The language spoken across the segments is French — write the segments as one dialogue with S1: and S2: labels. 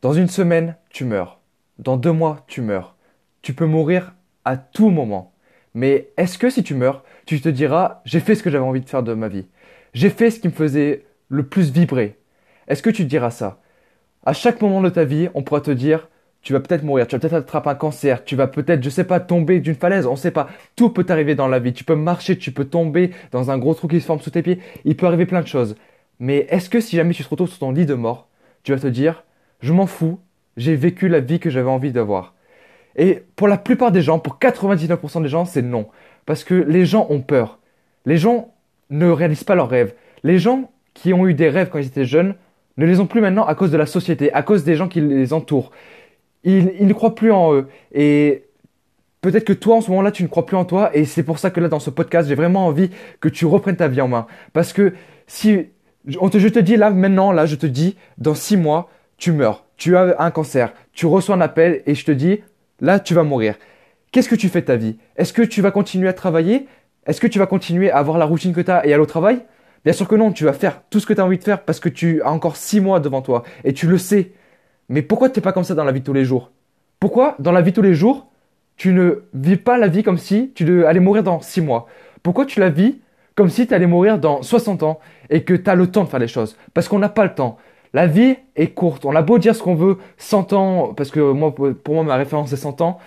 S1: Dans une semaine, tu meurs. Dans deux mois, tu meurs. Tu peux mourir à tout moment. Mais est-ce que si tu meurs, tu te diras, j'ai fait ce que j'avais envie de faire de ma vie. J'ai fait ce qui me faisait le plus vibrer. Est-ce que tu te diras ça? À chaque moment de ta vie, on pourra te dire, tu vas peut-être mourir, tu vas peut-être attraper un cancer, tu vas peut-être, je sais pas, tomber d'une falaise, on sait pas. Tout peut t'arriver dans la vie. Tu peux marcher, tu peux tomber dans un gros trou qui se forme sous tes pieds. Il peut arriver plein de choses. Mais est-ce que si jamais tu te retrouves sur ton lit de mort, tu vas te dire, je m'en fous, j'ai vécu la vie que j'avais envie d'avoir. Et pour la plupart des gens, pour 99% des gens, c'est non. Parce que les gens ont peur. Les gens ne réalisent pas leurs rêves. Les gens qui ont eu des rêves quand ils étaient jeunes ne les ont plus maintenant à cause de la société, à cause des gens qui les entourent. Ils, ils ne croient plus en eux. Et peut-être que toi, en ce moment-là, tu ne crois plus en toi. Et c'est pour ça que là, dans ce podcast, j'ai vraiment envie que tu reprennes ta vie en main. Parce que si, on te, je te dis là, maintenant, là, je te dis, dans six mois, tu meurs, tu as un cancer, tu reçois un appel et je te dis, là, tu vas mourir. Qu'est-ce que tu fais de ta vie? Est-ce que tu vas continuer à travailler? Est-ce que tu vas continuer à avoir la routine que tu as et aller au travail? Bien sûr que non, tu vas faire tout ce que tu as envie de faire parce que tu as encore six mois devant toi et tu le sais. Mais pourquoi tu n'es pas comme ça dans la vie de tous les jours? Pourquoi dans la vie de tous les jours, tu ne vis pas la vie comme si tu allais mourir dans six mois? Pourquoi tu la vis comme si tu allais mourir dans 60 ans et que tu as le temps de faire les choses? Parce qu'on n'a pas le temps. La vie est courte. On a beau dire ce qu'on veut, 100 ans, parce que moi, pour moi, ma référence est 100 ans.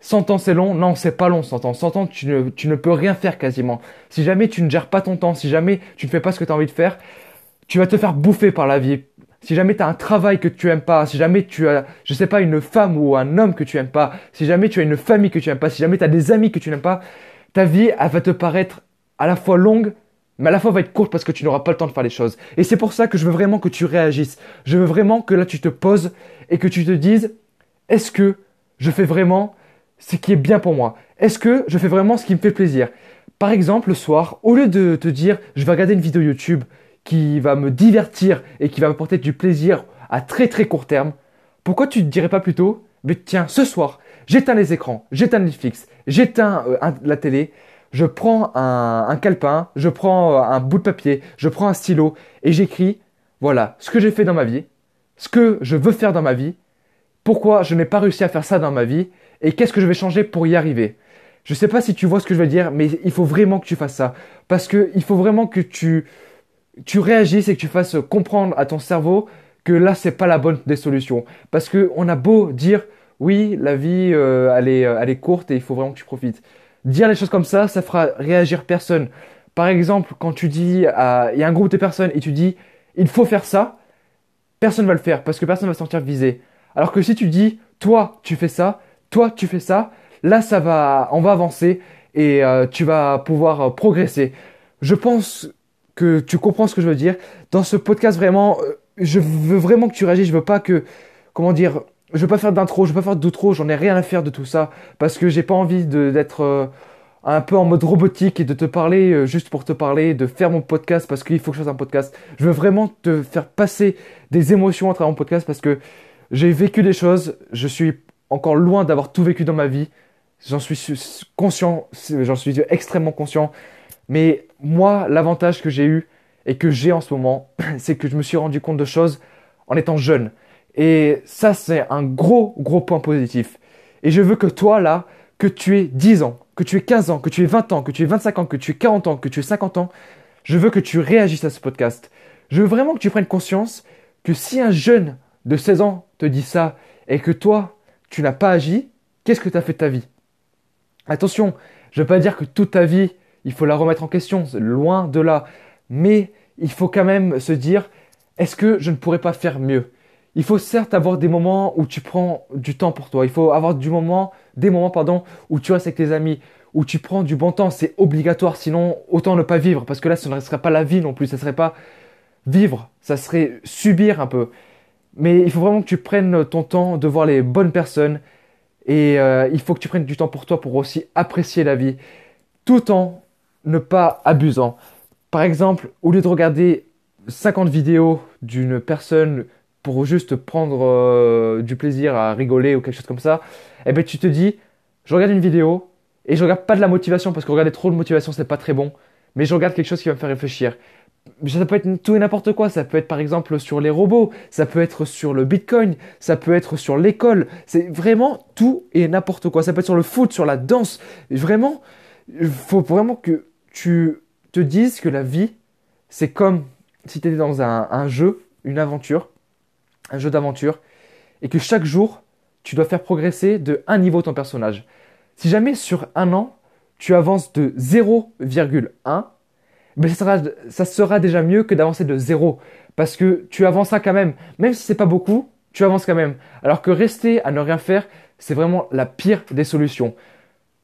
S1: 100 ans c'est long, non c'est pas long 100 ans. 100 ans tu ne, tu ne peux rien faire quasiment. Si jamais tu ne gères pas ton temps, si jamais tu ne fais pas ce que tu as envie de faire, tu vas te faire bouffer par la vie. Si jamais tu as un travail que tu aimes pas, si jamais tu as, je sais pas, une femme ou un homme que tu aimes pas, si jamais tu as une famille que tu aimes pas, si jamais tu as des amis que tu n'aimes pas, ta vie, elle va te paraître à la fois longue mais la fois va être courte parce que tu n'auras pas le temps de faire les choses. Et c'est pour ça que je veux vraiment que tu réagisses. Je veux vraiment que là tu te poses et que tu te dises, est-ce que je fais vraiment ce qui est bien pour moi? Est-ce que je fais vraiment ce qui me fait plaisir? Par exemple, le soir, au lieu de te dire, je vais regarder une vidéo YouTube qui va me divertir et qui va m'apporter du plaisir à très très court terme, pourquoi tu ne dirais pas plutôt, mais tiens, ce soir, j'éteins les écrans, j'éteins Netflix, j'éteins euh, la télé, je prends un, calepin, je prends un bout de papier, je prends un stylo et j'écris, voilà, ce que j'ai fait dans ma vie, ce que je veux faire dans ma vie, pourquoi je n'ai pas réussi à faire ça dans ma vie et qu'est-ce que je vais changer pour y arriver. Je ne sais pas si tu vois ce que je veux dire, mais il faut vraiment que tu fasses ça. Parce qu'il faut vraiment que tu, tu réagisses et que tu fasses comprendre à ton cerveau que là, c'est pas la bonne des solutions. Parce qu'on a beau dire, oui, la vie, euh, elle, est, elle est courte et il faut vraiment que tu profites. Dire les choses comme ça, ça fera réagir personne. Par exemple, quand tu dis, il y a un groupe de personnes et tu dis, il faut faire ça, personne va le faire parce que personne va se sentir visé. Alors que si tu dis, toi, tu fais ça, toi, tu fais ça, là, ça va, on va avancer et euh, tu vas pouvoir euh, progresser. Je pense que tu comprends ce que je veux dire. Dans ce podcast, vraiment, euh, je veux vraiment que tu réagisses. Je veux pas que, comment dire, je veux pas faire d'intro, je veux pas faire d'outro, j'en ai rien à faire de tout ça parce que j'ai pas envie d'être euh, un peu en mode robotique et de te parler euh, juste pour te parler, de faire mon podcast parce qu'il faut que je fasse un podcast. Je veux vraiment te faire passer des émotions à travers mon podcast parce que j'ai vécu des choses, je suis encore loin d'avoir tout vécu dans ma vie. J'en suis conscient, j'en suis extrêmement conscient. Mais moi, l'avantage que j'ai eu et que j'ai en ce moment, c'est que je me suis rendu compte de choses en étant jeune. Et ça, c'est un gros, gros point positif. Et je veux que toi, là, que tu aies 10 ans, que tu aies 15 ans, que tu aies 20 ans, que tu aies 25 ans, que tu aies 40 ans, que tu aies 50 ans, je veux que tu réagisses à ce podcast. Je veux vraiment que tu prennes conscience que si un jeune de 16 ans te dit ça et que toi, tu n'as pas agi, qu'est-ce que tu as fait de ta vie? Attention, je ne veux pas dire que toute ta vie, il faut la remettre en question, loin de là. Mais il faut quand même se dire, est-ce que je ne pourrais pas faire mieux? Il faut certes avoir des moments où tu prends du temps pour toi. Il faut avoir du moment, des moments pardon, où tu restes avec tes amis, où tu prends du bon temps. C'est obligatoire. Sinon, autant ne pas vivre. Parce que là, ce ne serait pas la vie non plus. Ça ne serait pas vivre. Ça serait subir un peu. Mais il faut vraiment que tu prennes ton temps de voir les bonnes personnes. Et euh, il faut que tu prennes du temps pour toi pour aussi apprécier la vie. Tout en ne pas abusant. Par exemple, au lieu de regarder 50 vidéos d'une personne pour juste prendre euh, du plaisir à rigoler ou quelque chose comme ça, eh ben tu te dis, je regarde une vidéo et je regarde pas de la motivation parce que regarder trop de motivation c'est pas très bon, mais je regarde quelque chose qui va me faire réfléchir. ça peut être tout et n'importe quoi. Ça peut être par exemple sur les robots, ça peut être sur le bitcoin, ça peut être sur l'école. C'est vraiment tout et n'importe quoi. Ça peut être sur le foot, sur la danse. Vraiment, il faut vraiment que tu te dises que la vie, c'est comme si tu étais dans un, jeu, une aventure, un jeu d'aventure, et que chaque jour, tu dois faire progresser de un niveau ton personnage. Si jamais sur un an, tu avances de 0,1, ben ça, sera, ça sera déjà mieux que d'avancer de 0. Parce que tu avanceras quand même. Même si c'est pas beaucoup, tu avances quand même. Alors que rester à ne rien faire, c'est vraiment la pire des solutions.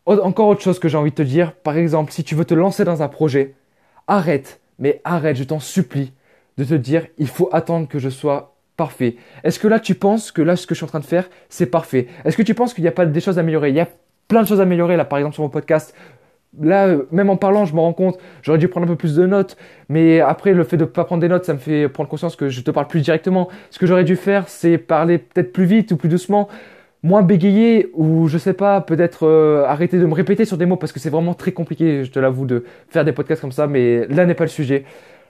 S1: Encore autre chose que j'ai envie de te dire, par exemple, si tu veux te lancer dans un projet, arrête, mais arrête, je t'en supplie, de te dire, il faut attendre que je sois parfait. Est-ce que là, tu penses que là, ce que je suis en train de faire, c'est parfait? Est-ce que tu penses qu'il n'y a pas des choses à améliorer? Il y a plein de choses à améliorer, là, par exemple, sur mon podcast. Là, même en parlant, je me rends compte, j'aurais dû prendre un peu plus de notes, mais après, le fait de ne pas prendre des notes, ça me fait prendre conscience que je te parle plus directement. Ce que j'aurais dû faire, c'est parler peut-être plus vite ou plus doucement moins bégayer ou je sais pas, peut-être euh, arrêter de me répéter sur des mots parce que c'est vraiment très compliqué, je te l'avoue, de faire des podcasts comme ça, mais là n'est pas le sujet.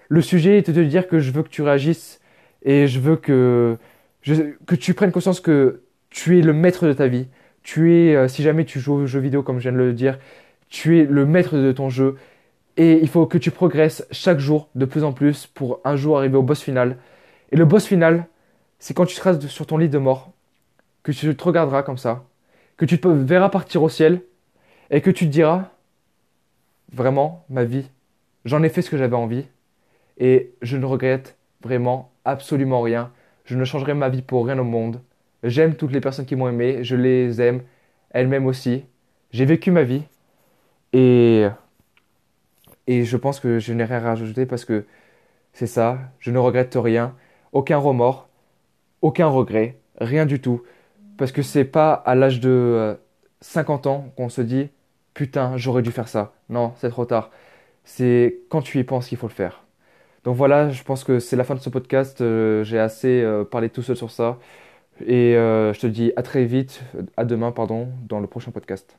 S1: Le sujet est de te dire que je veux que tu réagisses et je veux que, que tu prennes conscience que tu es le maître de ta vie. Tu es, euh, si jamais tu joues aux jeux vidéo comme je viens de le dire, tu es le maître de ton jeu et il faut que tu progresses chaque jour de plus en plus pour un jour arriver au boss final. Et le boss final, c'est quand tu seras sur ton lit de mort que tu te regarderas comme ça, que tu te verras partir au ciel et que tu te diras vraiment ma vie, j'en ai fait ce que j'avais envie et je ne regrette vraiment absolument rien. Je ne changerai ma vie pour rien au monde. J'aime toutes les personnes qui m'ont aimé, je les aime, elles m'aiment aussi. J'ai vécu ma vie et et je pense que je n'ai rien à rajouter parce que c'est ça, je ne regrette rien, aucun remords, aucun regret, rien du tout. Parce que c'est pas à l'âge de 50 euh, ans qu'on se dit putain, j'aurais dû faire ça. Non, c'est trop tard. C'est quand tu y penses qu'il faut le faire. Donc voilà, je pense que c'est la fin de ce podcast. Euh, j'ai assez euh, parlé tout seul sur ça. Et je te dis à très vite, à demain, pardon, dans le prochain podcast.